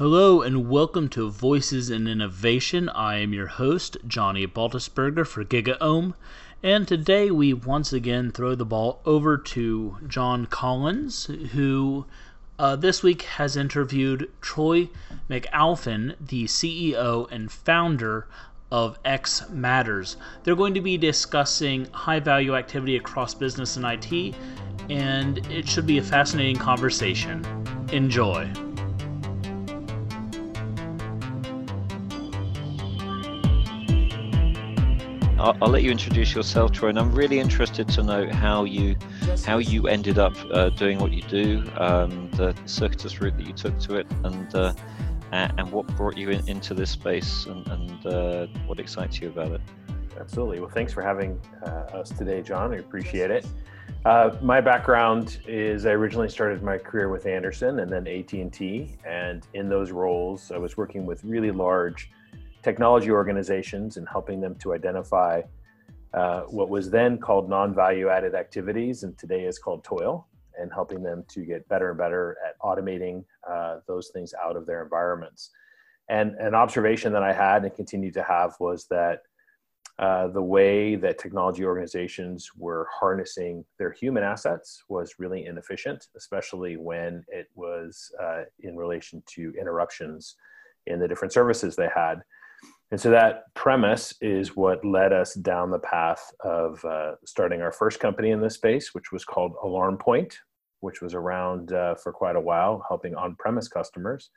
Hello and welcome to Voices in Innovation. I am your host, Johnny Baltusberger for GigaOM, and today we once again throw the ball over to Jon Collins, who uh, this week has interviewed Troy McAlpin, the CEO and founder of xMatters. They're going to be discussing high value activity across business and IT, and it should be a fascinating conversation. Enjoy. I'll, I'll, let you introduce yourself, Troy, and I'm really interested to know how you how you ended up uh, doing what you do, um, the circuitous route that you took to it, and uh, and what brought you in, into this space, and, and uh, what excites you about it. Absolutely. Well, thanks for having uh, us today, Jon. I appreciate it. Uh, my background is I originally started my career with Andersen and then AT&T, and in those roles, I was working with really large technology organizations and helping them to identify uh, what was then called non-value added activities and today is called toil and helping them to get better and better at automating uh, those things out of their environments. And an observation that i had and continue to have was that uh, the way that technology organizations were harnessing their human assets was really inefficient especially when it was uh, in relation to interruptions in the different services they had and so that premise is what led us down the path of uh, starting our first company in this space, which was called AlarmPoint, which was around uh, for quite a while, helping on premise customers.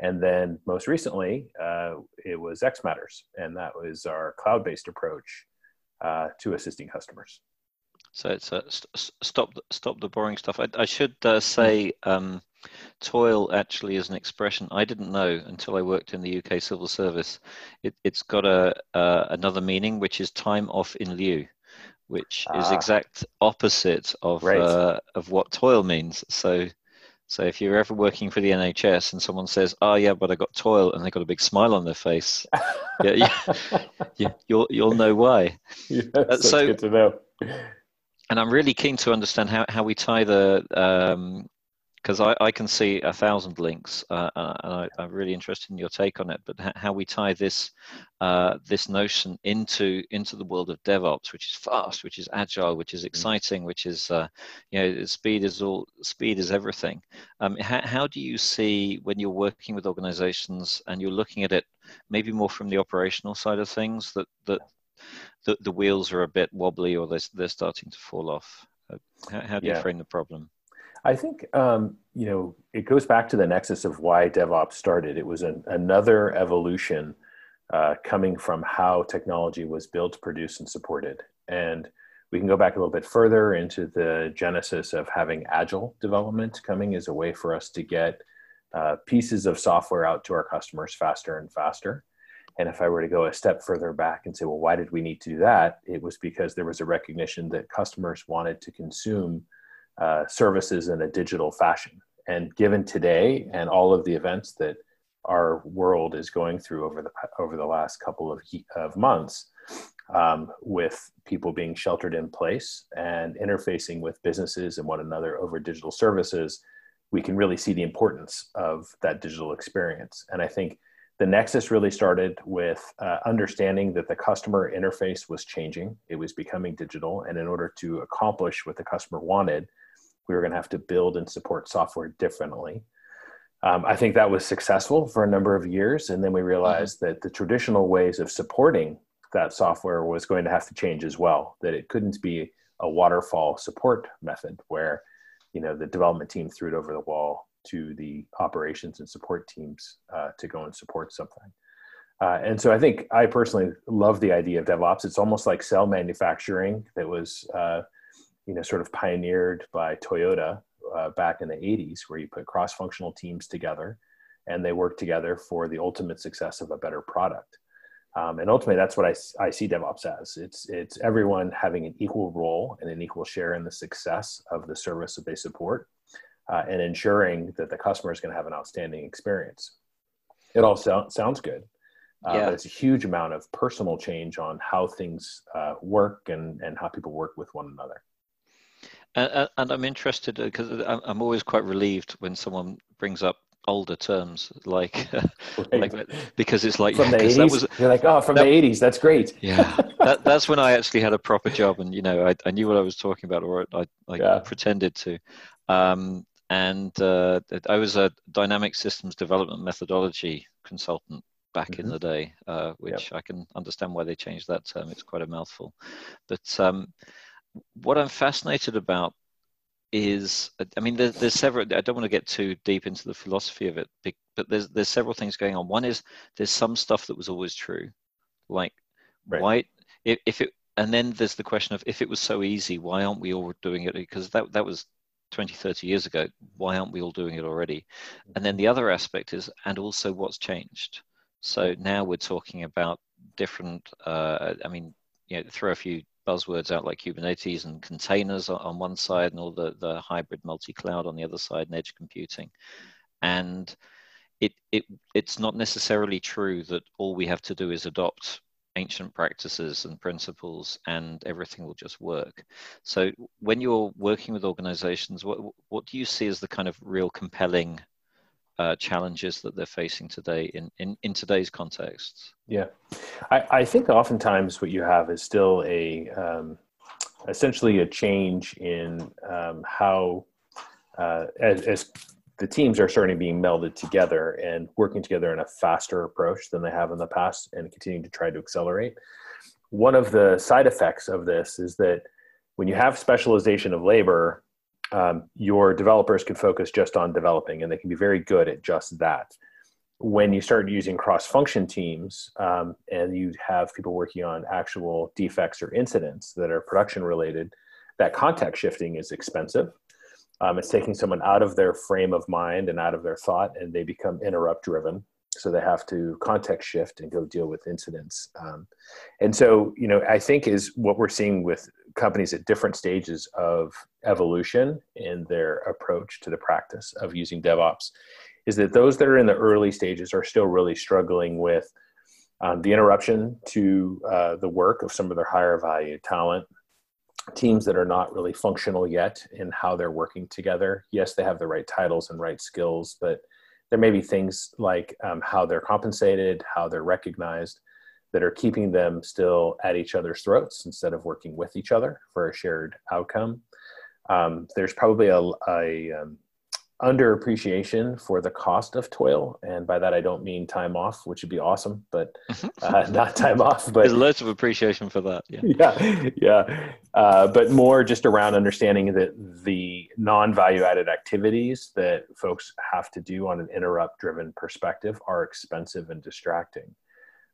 And then most recently, uh, it was xMatters, and that was our cloud based approach uh, to assisting customers. So it's a st- stop stop the boring stuff. I, I should uh, say um, Toil actually is an expression I didn't know until I worked in the UK civil service. It, has got a uh, another meaning, which is time off in lieu, which ah. is exact opposite of right. uh, of what toil means. So, so if you're ever working for the NHS and someone says, "Oh yeah, but I got toil," and they got a big smile on their face, yeah, yeah, you'll you'll know why. Yes, uh, so good to know. And I'm really keen to understand how, how we tie the um, because I, I, can see a thousand links, uh, uh and I, am really interested in your take on it. But how we tie this uh, this notion into into the world of DevOps, which is fast, which is agile, which is mm. exciting, which is uh, you know speed is all speed is everything. Um, how, how do you see when you're working with organizations and you're looking at it maybe more from the operational side of things that that the, the wheels are a bit wobbly or they're, they're starting to fall off? Uh, how, how do yeah. you frame the problem? I think um, you know it goes back to the nexus of why DevOps started. It was an, another evolution uh, coming from how technology was built, produced, and supported. And we can go back a little bit further into the genesis of having agile development coming as a way for us to get uh, pieces of software out to our customers faster and faster. And if I were to go a step further back and say, well, why did we need to do that? It was because there was a recognition that customers wanted to consume uh, services in a digital fashion. And given today and all of the events that our world is going through over the over the last couple of, of months, um, with people being sheltered in place and interfacing with businesses and one another over digital services, we can really see the importance of that digital experience. And I think the nexus really started with uh, understanding that the customer interface was changing it was becoming digital and in order to accomplish what the customer wanted we were going to have to build and support software differently. Um, I think that was successful for a number of years. And then we realized mm-hmm. that the traditional ways of supporting that software was going to have to change as well, that it couldn't be a waterfall support method where you know the development team threw it over the wall to the operations and support teams uh, to go and support something. Uh, and so I think I personally love the idea of DevOps. It's almost like cell manufacturing that was uh, you know sort of pioneered by Toyota uh, back in the 80s, where you put cross-functional teams together and they work together for the ultimate success of a better product. Um, and ultimately, that's what I, I see DevOps as. It's it's everyone having an equal role and an equal share in the success of the service that they support, uh, and ensuring that the customer is going to have an outstanding experience. It all so, sounds good, uh, yeah. but it's a huge amount of personal change on how things uh, work and and how people work with one another. And, and I'm interested because uh, I'm always quite relieved when someone brings up older terms like, right. like because it's like from the 80s was, you're like oh from that, the 80s that's great yeah that, that's when i actually had a proper job and you know i, I knew what i was talking about or i, I yeah. pretended to um, and uh, i was a dynamic systems development methodology consultant back mm-hmm. in the day uh, which yep. i can understand why they changed that term it's quite a mouthful but um, what i'm fascinated about is i mean there's, there's several i don't want to get too deep into the philosophy of it but there's there's several things going on. One is there's some stuff that was always true. Like right. why if, if it and then there's the question of if it was so easy why aren't we all doing it? Because that that was 20 30 years ago. Why aren't we all doing it already? And then the other aspect is and also what's changed. So now we're talking about different uh, i mean you know throw a few buzzwords out like Kubernetes and containers on one side and all the, the hybrid multi-cloud on the other side and edge computing. And it, it, it's not necessarily true that all we have to do is adopt ancient practices and principles and everything will just work. So when you're working with organizations, what, what do you see as the kind of real compelling uh, challenges that they're facing today in, in, in today's context? Yeah, I, I think oftentimes what you have is still a um, essentially a change in um, how uh, as, as the teams are starting being melded together and working together in a faster approach than they have in the past and continuing to try to accelerate. One of the side effects of this is that when you have specialization of labor, um, your developers can focus just on developing and they can be very good at just that. When you start using cross function teams um, and you have people working on actual defects or incidents that are production related, that context shifting is expensive. Um, it's taking someone out of their frame of mind and out of their thought, and they become interrupt driven so they have to context shift and go deal with incidents um, and so you know i think is what we're seeing with companies at different stages of evolution in their approach to the practice of using devops is that those that are in the early stages are still really struggling with um, the interruption to uh, the work of some of their higher value talent teams that are not really functional yet in how they're working together. Yes they have the right titles and right skills but there may be things like um, how they're compensated, how they're recognized, that are keeping them still at each other's throats instead of working with each other for a shared outcome. Um, there's probably a, a um, underappreciation for the cost of toil, and by that I don't mean time off, which would be awesome, but uh, not time off. But there's lots of appreciation for that. Yeah, yeah, yeah. Uh, but more just around understanding that the non-value added activities that folks have to do on an interrupt-driven perspective are expensive and distracting.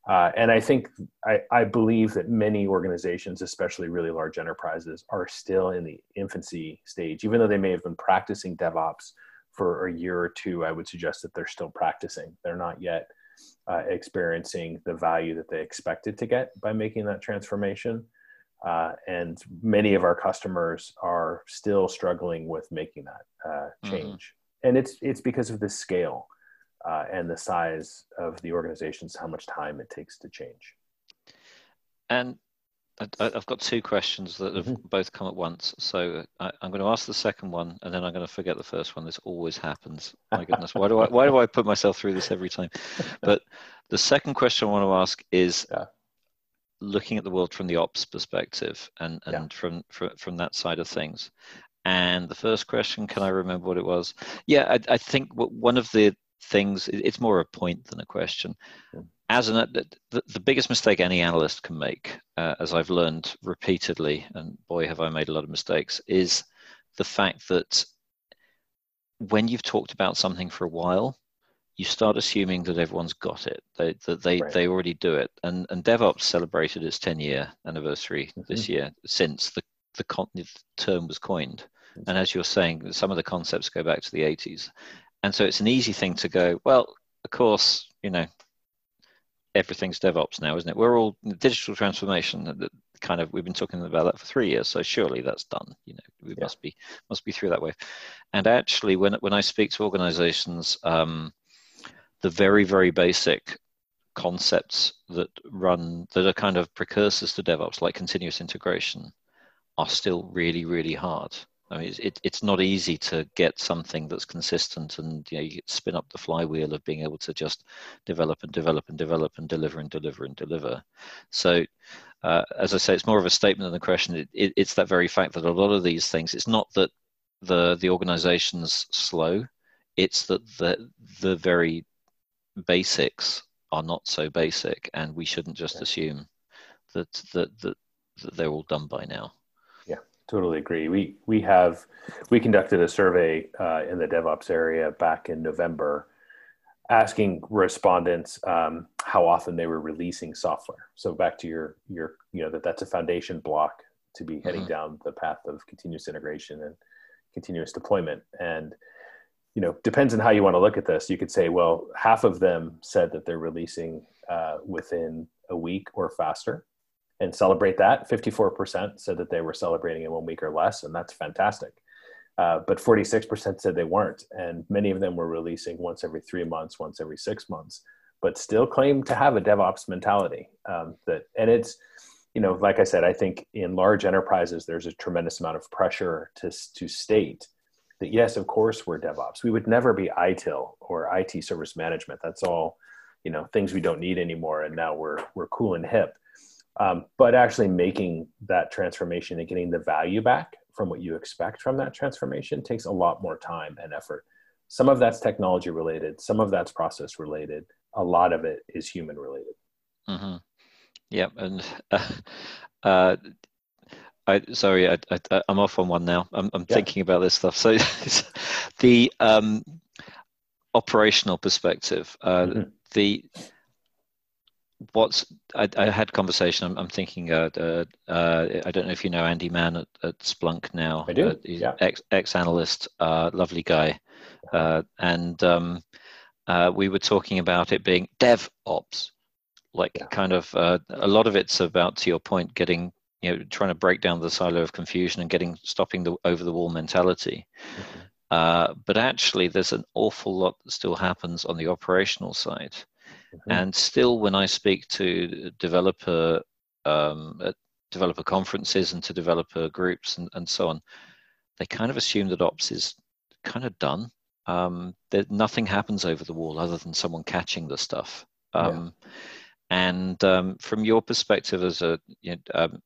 Uh, and I think I, I, believe that many organizations, especially really large enterprises, are still in the infancy stage, even though they may have been practicing DevOps for a year or two, I would suggest that they're still practicing. They're not yet uh, experiencing the value that they expected to get by making that transformation. Uh, and many of our customers are still struggling with making that uh, mm-hmm. change. Mm-hmm. And it's, it's because of the scale uh, and the size of the organizations, how much time it takes to change. And I, have got two questions that have mm-hmm. both come at once. So I, am going to ask the second one, and then I'm going to forget the first one. This always happens. My goodness, why do I why do I put myself through this every time? But the second question I want to ask is yeah. looking at the world from the ops perspective and and yeah. from, from from that side of things. And the first question, can I remember what it was? Yeah, I, I think one of the things it's more a point than a question as an the, the biggest mistake any analyst can make, uh, as I've learned repeatedly, and boy have I made a lot of mistakes, is the fact that when you've talked about something for a while, you start assuming that everyone's got it, they, that they, right. they already do it. And, and DevOps celebrated its 10 year anniversary mm-hmm. this year since the, the, con- the term was coined. And as you're saying, some of the concepts go back to the 80s. And so it's an easy thing to go, well, of course, you know, everything's DevOps now, isn't it? We're all digital transformation. That kind of we've been talking about that for three years, so surely that's done. You know, we yeah. must be must be through that way. And actually, when when I speak to organizations, um, the very very basic concepts that run that are kind of precursors to DevOps, like continuous integration, are still really really hard. I mean, it, it's not easy to get something that's consistent and you know you spin up the flywheel of being able to just develop and develop and develop and deliver and deliver and deliver. So, uh, as I say, it's more of a statement than a question. It, it, it's that very fact that a lot of these things. It's not that the the organization's slow. It's that the the very basics are not so basic, and we shouldn't just assume that that that, that they're all done by now totally agree. We we have we conducted a survey uh, in the DevOps area back in November, asking respondents um, how often they were releasing software. So back to your your you know that that's a foundation block to be heading mm-hmm. down the path of continuous integration and continuous deployment. And you know depends on how you want to look at this. You could say, well, half of them said that they're releasing uh, within a week or faster and celebrate that. 54% said that they were celebrating in one week or less, and that's fantastic. Uh, but 46% said they weren't, and many of them were releasing once every three months, once every six months, but still claim to have a DevOps mentality. Um, that and it's, you know, like I said, I think in large enterprises there's a tremendous amount of pressure to to state that yes, of course we're DevOps. We would never be ITIL or IT service management. That's all, you know, things we don't need anymore, and now we're we're cool and hip um, but actually making that transformation and getting the value back from what you expect from that transformation takes a lot more time and effort some of that's technology related some of that's process related a lot of it is human related mm-hmm. yeah and uh, uh, I sorry, I, I, am off on one now. I'm, I'm yeah. thinking about this stuff. So, the um, operational perspective, uh, mm-hmm. the what's I, I, had conversation. I'm, I'm thinking. Uh, uh, uh, I don't know if you know Andy Mann at, at Splunk now. I do. Uh, he's yeah. Ex ex analyst, uh, lovely guy, uh, and um, we were talking about it being dev ops, like yeah. kind of a lot of it's about to your point, getting you know trying to break down the silo of confusion and getting stopping the over the wall mentality. Mm-hmm. but actually, there's an awful lot that still happens on the operational side. Mm-hmm. And still, when I speak to developer um, at developer conferences and to developer groups and, and so on, they kind of assume that ops is kind of done. Um, that nothing happens over the wall other than someone catching the stuff. Um, yeah. And um, from your perspective, as a you know, um,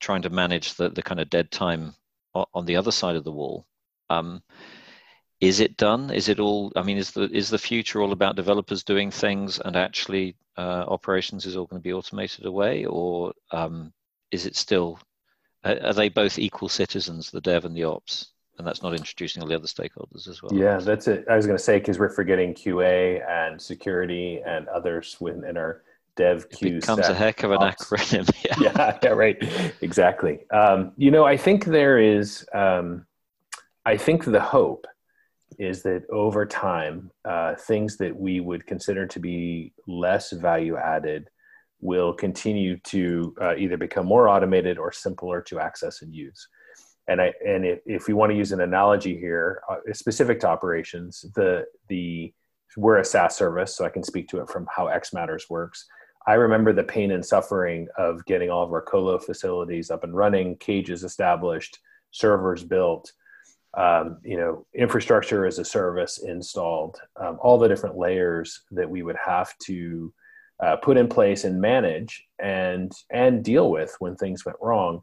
trying to manage the, the kind of dead time on the other side of the wall, um, is it done? Is it all? I mean, is the is the future all about developers doing things and actually uh, operations is all going to be automated away, or um, is it still? Are they both equal citizens, the dev and the ops? And that's not introducing all the other stakeholders as well. Yeah, that's it. I was going to say because we're forgetting QA and security and others within our dev queue. It becomes a heck of an acronym. Yeah. yeah, yeah, right. Exactly. Um, you know, I think there is. Um, I think the hope is that over time, uh, things that we would consider to be less value added will continue to uh, either become more automated or simpler to access and use. And I and if, if we want to use an analogy here, uh, specific to operations, the the we're a SaaS service, so I can speak to it from how xMatters works. I remember the pain and suffering of getting all of our colo facilities up and running, cages established, servers built, um, you know, infrastructure as a service installed, um, all the different layers that we would have to uh, put in place and manage and and deal with when things went wrong.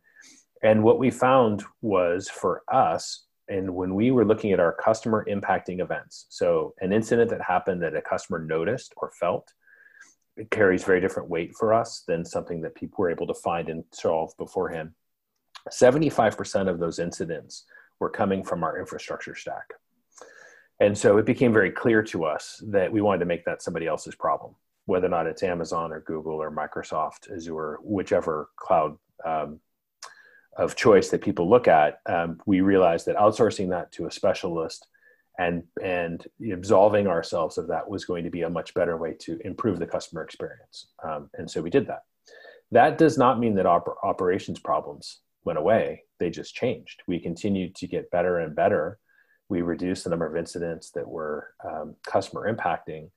And what we found was for us, and when we were looking at our customer impacting events, so an incident that happened that a customer noticed or felt, it carries very different weight for us than something that people were able to find and solve beforehand. 75% of those incidents were coming from our infrastructure stack. And so it became very clear to us that we wanted to make that somebody else's problem, whether or not it's Amazon or Google or Microsoft, Azure, whichever cloud um, of choice that people look at. Um, we realized that outsourcing that to a specialist and and absolving ourselves of that was going to be a much better way to improve the customer experience. Um, and so we did that. That does not mean that op- operations problems went away. They just changed. We continued to get better and better. We reduced the number of incidents that were um, customer impacting,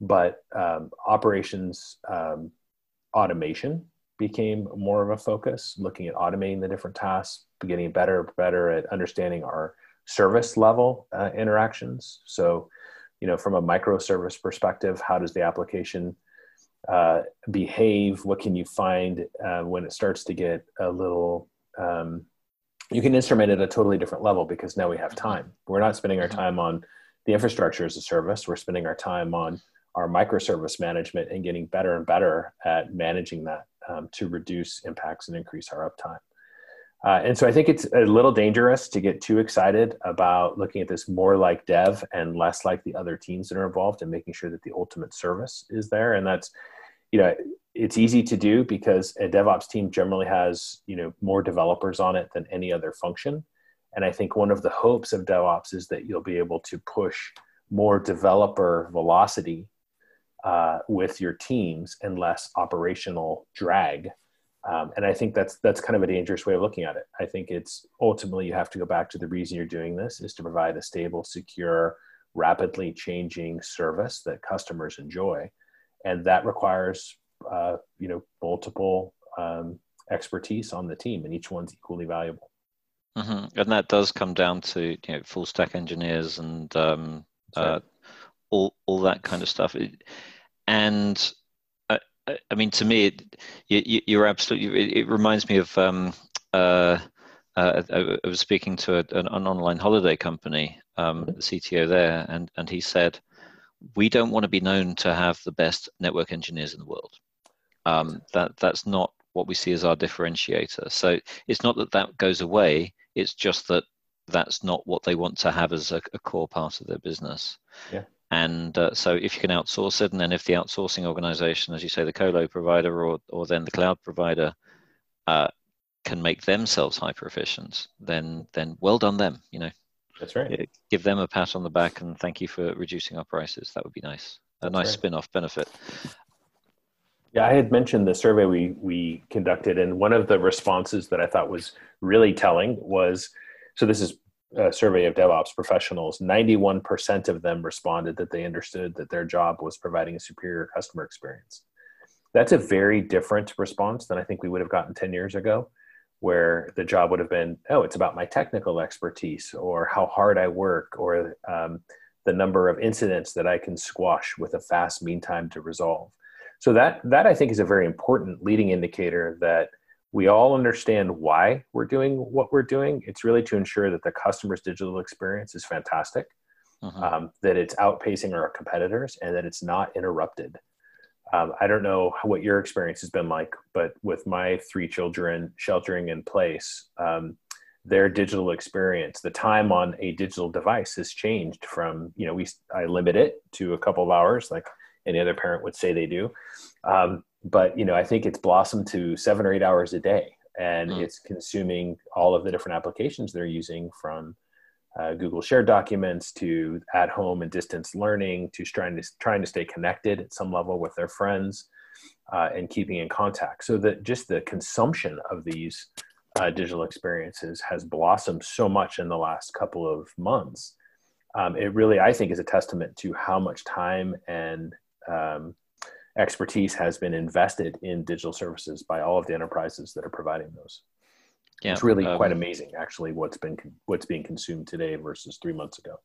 but um, operations um, automation became more of a focus, looking at automating the different tasks, getting better better at understanding our service level uh, interactions. So, you know, from a microservice perspective, how does the application uh, behave? What can you find uh, when it starts to get a little um, you can instrument at a totally different level because now we have time. We're not spending our time on the infrastructure as a service. We're spending our time on our microservice management and getting better and better at managing that um, to reduce impacts and increase our uptime. Uh, and so I think it's a little dangerous to get too excited about looking at this more like dev and less like the other teams that are involved and making sure that the ultimate service is there. And that's, you know, it's easy to do because a DevOps team generally has you know more developers on it than any other function. And I think one of the hopes of DevOps is that you'll be able to push more developer velocity uh, with your teams and less operational drag. Um, and I think that's that's kind of a dangerous way of looking at it. I think it's ultimately you have to go back to the reason you're doing this is to provide a stable, secure, rapidly changing service that customers enjoy, and that requires uh, you know multiple um, expertise on the team, and each one's equally valuable. Mm-hmm. And that does come down to you know full stack engineers and um, uh, all all that kind of stuff. And I, I mean, to me, it, you, you're absolutely. It, it, reminds me of. Um, uh, uh, I, was speaking to a, an, an, online holiday company, um, mm-hmm. the CTO there, and and he said, "We don't want to be known to have the best network engineers in the world. Um, that that's not what we see as our differentiator. So it's not that that goes away. It's just that that's not what they want to have as a, a core part of their business. Yeah. And uh, so if you can outsource it, and then if the outsourcing organization, as you say, the colo provider or or then the cloud provider, uh, can make themselves hyper efficient, then then well done them. You know. That's right. Give them a pat on the back and thank you for reducing our prices. That would be nice. A That's nice right. spin-off benefit. Yeah, I had mentioned the survey we we conducted, and one of the responses that I thought was really telling was, so this is a survey of DevOps professionals. Ninety-one percent of them responded that they understood that their job was providing a superior customer experience. That's a very different response than I think we would have gotten ten years ago, where the job would have been, oh, it's about my technical expertise, or how hard I work, or um, the number of incidents that I can squash with a fast mean time to resolve so that that I think is a very important leading indicator that we all understand why we're doing what we're doing. It's really to ensure that the customer's digital experience is fantastic, uh-huh. um, that it's outpacing our competitors, and that it's not interrupted. Um, I don't know what your experience has been like, but with my three children sheltering in place, um, their digital experience, the time on a digital device has changed from, you know, we I limit it to a couple of hours, like any other parent would say they do. Um, but you know, I think it's blossomed to seven or eight hours a day, and mm. it's consuming all of the different applications they're using from uh, Google Shared Documents to at home and distance learning to trying to trying to stay connected at some level with their friends uh, and keeping in contact. So that just the consumption of these uh, digital experiences has blossomed so much in the last couple of months. Um, it really, I think, is a testament to how much time and um, expertise has been invested in digital services by all of the enterprises that are providing those. Yeah, it's really um, quite amazing, actually, what's been what's being consumed today versus three months ago.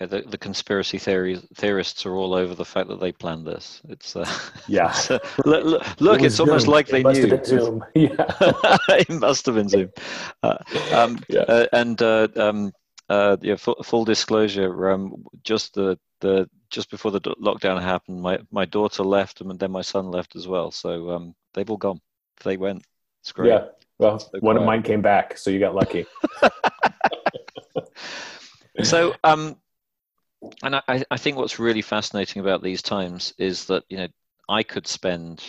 Yeah, the, the conspiracy theories theorists are all over the fact that they planned this. It's uh, yeah. It's, uh, look, look, it it's Zoom. almost like they it knew. Zoom. Yeah, it must have been Zoom. Uh, um, yeah. Uh, and uh, um, uh, yeah, full, full disclosure, um, just the, the just before the lockdown happened, my, my daughter left and then my son left as well. So um, they've all gone. They went. It's great. Yeah. Well, so one quiet. of mine came back, so you got lucky. so, um, and I, I think what's really fascinating about these times is that you know I could spend,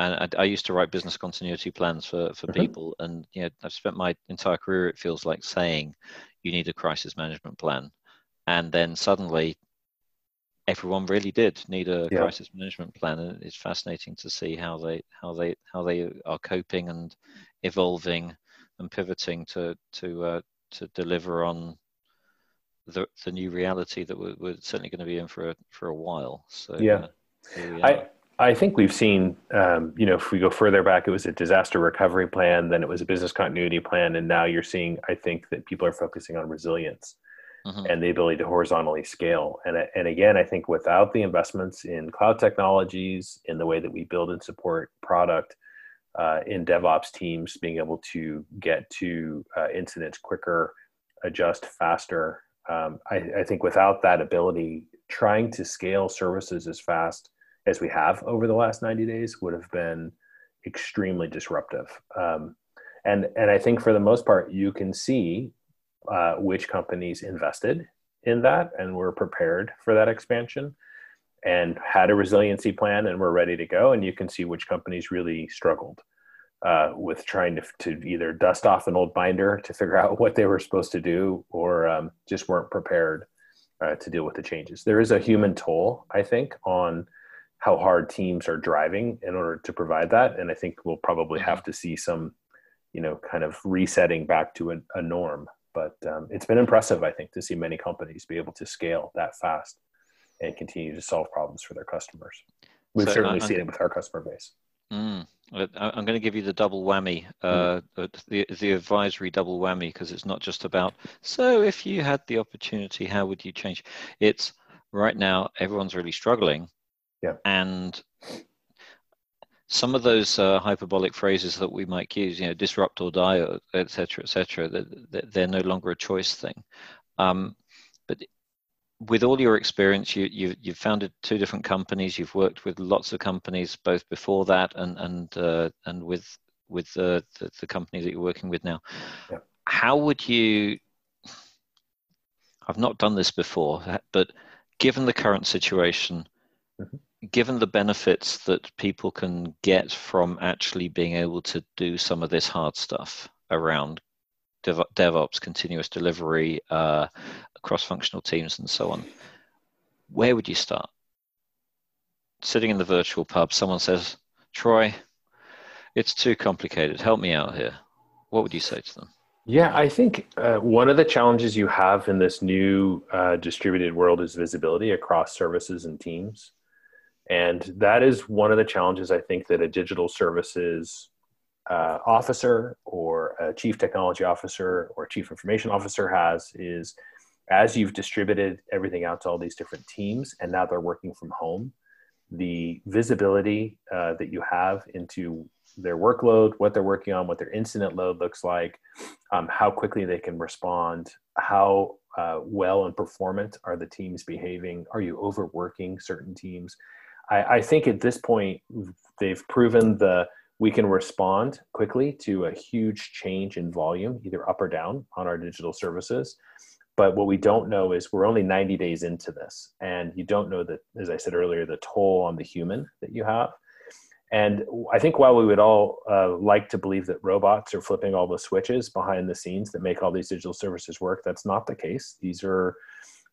and I, I used to write business continuity plans for for mm-hmm. people, and you know I've spent my entire career. It feels like saying, you need a crisis management plan. And then suddenly, everyone really did need a yeah. crisis management plan, and it's fascinating to see how they how they how they are coping and evolving and pivoting to to uh, to deliver on the the new reality that we're, we're certainly going to be in for a, for a while. So yeah, uh, I I think we've seen, um, you know, if we go further back, it was a disaster recovery plan, then it was a business continuity plan, and now you're seeing, I think, that people are focusing on resilience mm-hmm. and the ability to horizontally scale. And and again, I think without the investments in cloud technologies, in the way that we build and support product, uh, in DevOps teams, being able to get to uh, incidents quicker, adjust faster. Um, I, I think without that ability, trying to scale services as fast as we have over the last 90 days would have been extremely disruptive. Um, and, and I think for the most part, you can see uh, which companies invested in that and were prepared for that expansion and had a resiliency plan and were ready to go. And you can see which companies really struggled uh, with trying to, to either dust off an old binder to figure out what they were supposed to do or um, just weren't prepared uh, to deal with the changes. There is a human toll, I think, on how hard teams are driving in order to provide that. And I think we'll probably have mm-hmm. to see some, you know, kind of resetting back to a, a norm. But um, it's been impressive, I think, to see many companies be able to scale that fast and continue to solve problems for their customers. We've so, certainly uh, seen it with our customer base. Mm, I'm going to give you the double whammy, uh, mm. the, the advisory double whammy, because it's not just about, so if you had the opportunity, how would you change? It's right now, everyone's really struggling yeah. And some of those uh, hyperbolic phrases that we might use, you know, disrupt or die, et cetera, et cetera, they're, they're no longer a choice thing. Um, but with all your experience, you, you, you've founded two different companies. You've worked with lots of companies, both before that and and uh, and with with uh, the, the company that you're working with now. Yeah. How would you? I've not done this before, but given the current situation, mm-hmm given the benefits that people can get from actually being able to do some of this hard stuff around Dev- DevOps, continuous delivery, uh, cross-functional teams, and so on, where would you start? Sitting in the virtual pub, someone says, "Troy, it's too complicated. Help me out here." What would you say to them? Yeah, I think uh, one of the challenges you have in this new uh, distributed world is visibility across services and teams. And that is one of the challenges I think that a digital services uh, officer or a chief technology officer or chief information officer has is as you've distributed everything out to all these different teams and now they're working from home, the visibility uh, that you have into their workload, what they're working on, what their incident load looks like, um, how quickly they can respond, how uh, well and performant are the teams behaving, are you overworking certain teams? I, I think at this point they've proven the we can respond quickly to a huge change in volume, either up or down on our digital services. But what we don't know is we're only 90 days into this, and you don't know that, as I said earlier, the toll on the human that you have. And I think while we would all uh, like to believe that robots are flipping all the switches behind the scenes that make all these digital services work, that's not the case. These are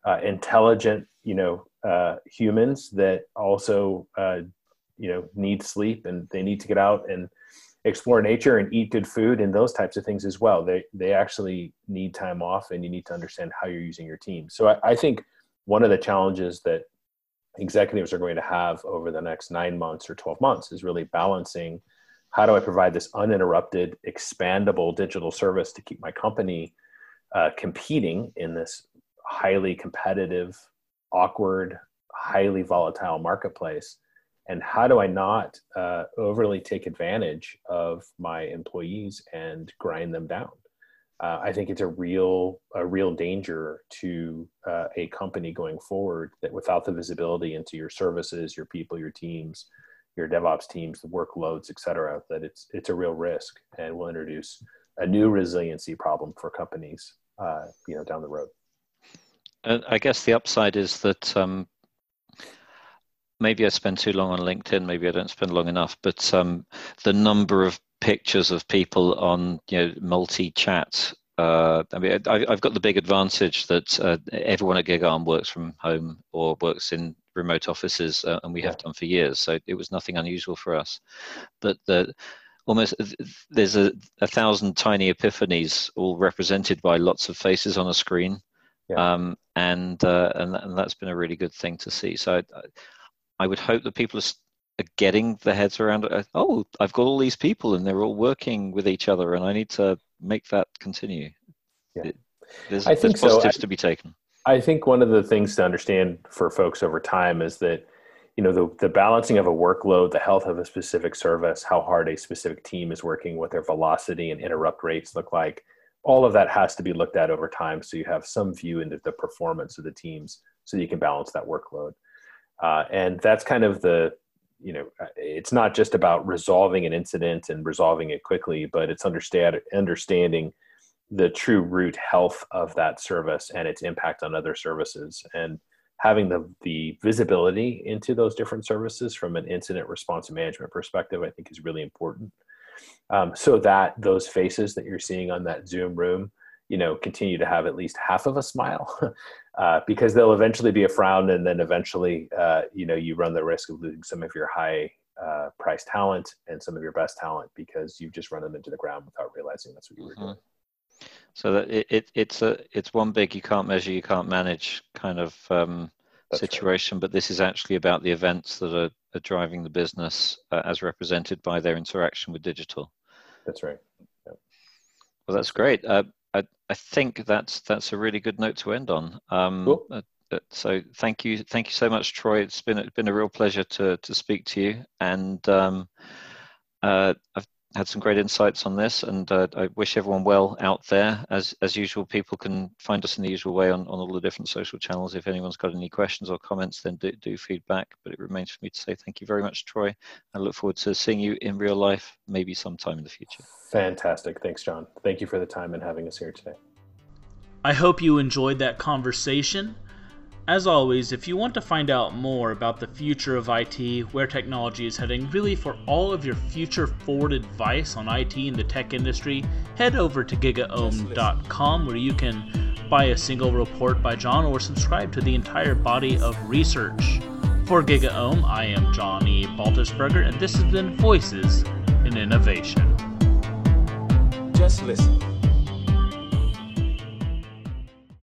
uh, intelligent, you know, uh, humans that also, uh, you know, need sleep and they need to get out and explore nature and eat good food and those types of things as well. They they actually need time off, and you need to understand how you're using your team. So I, I think one of the challenges that executives are going to have over the next nine months or 12 months is really balancing how do I provide this uninterrupted, expandable digital service to keep my company uh, competing in this highly competitive, awkward, highly volatile marketplace? And how do I not uh, overly take advantage of my employees and grind them down? Uh, I think it's a real a real danger to uh, a company going forward that without the visibility into your services, your people, your teams, your DevOps teams, the workloads, et cetera, that it's it's a real risk and will introduce a new resiliency problem for companies, uh, you know, down the road. Uh, I guess the upside is that um, maybe I spend too long on LinkedIn. Maybe I don't spend long enough. But um, the number of pictures of people on you know multi chat. Uh, I mean, I, have got the big advantage that uh, everyone at GigaOm works from home or works in remote offices, uh, and we have done for years. So it was nothing unusual for us. But the almost there's a, a thousand tiny epiphanies all represented by lots of faces on a screen yeah. um, and, uh, and and that's been a really good thing to see. So I, I would hope that people are getting the heads around it. Oh, I've got all these people and they're all working with each other, and I need to make that continue. Yeah. There's, I think there's so. positives I- to be taken. I think one of the things to understand for folks over time is that you know the, the balancing of a workload, the health of a specific service, how hard a specific team is working, what their velocity and interrupt rates look like, all of that has to be looked at over time so you have some view into the performance of the teams so you can balance that workload. Uh, and that's kind of the you know it's not just about resolving an incident and resolving it quickly, but it's understand understanding the true root health of that service and its impact on other services and having the the visibility into those different services from an incident response management perspective i think is really important um, so that those faces that you're seeing on that zoom room you know continue to have at least half of a smile uh, because they'll eventually be a frown and then eventually uh, you know you run the risk of losing some of your high uh, price talent and some of your best talent because you've just run them into the ground without realizing that's what you were Mhm. doing So that it, it it's a it's one big you can't measure, you can't manage kind of um, That's right. situation, but this is actually about the events that are, are driving the business uh, as represented by their interaction with digital. that's right Well, that's great. Uh, I, I think that's that's a really good note to end on. Um, Cool. uh, uh, so thank you, thank you so much, Troy. It's been it's been a real pleasure to to speak to you, and um, uh, I've had some great insights on this, and uh, I wish everyone well out there. As as usual, people can find us in the usual way on, on all the different social channels. If anyone's got any questions or comments, then do, do feedback. But it remains for me to say thank you very much, Troy. I look forward to seeing you in real life, maybe sometime in the future. Fantastic. Thanks, Jon. Thank you for the time and having us here today. I hope you enjoyed that conversation. As always, if you want to find out more about the future of IT, where technology is heading, really for all of your future forward advice on IT and the tech industry, head over to gigaom.com where you can buy a single report by Jon or subscribe to the entire body of research. For GigaOm, I am Johnny Baltusberger, and this has been Voices in Innovation. Just listen.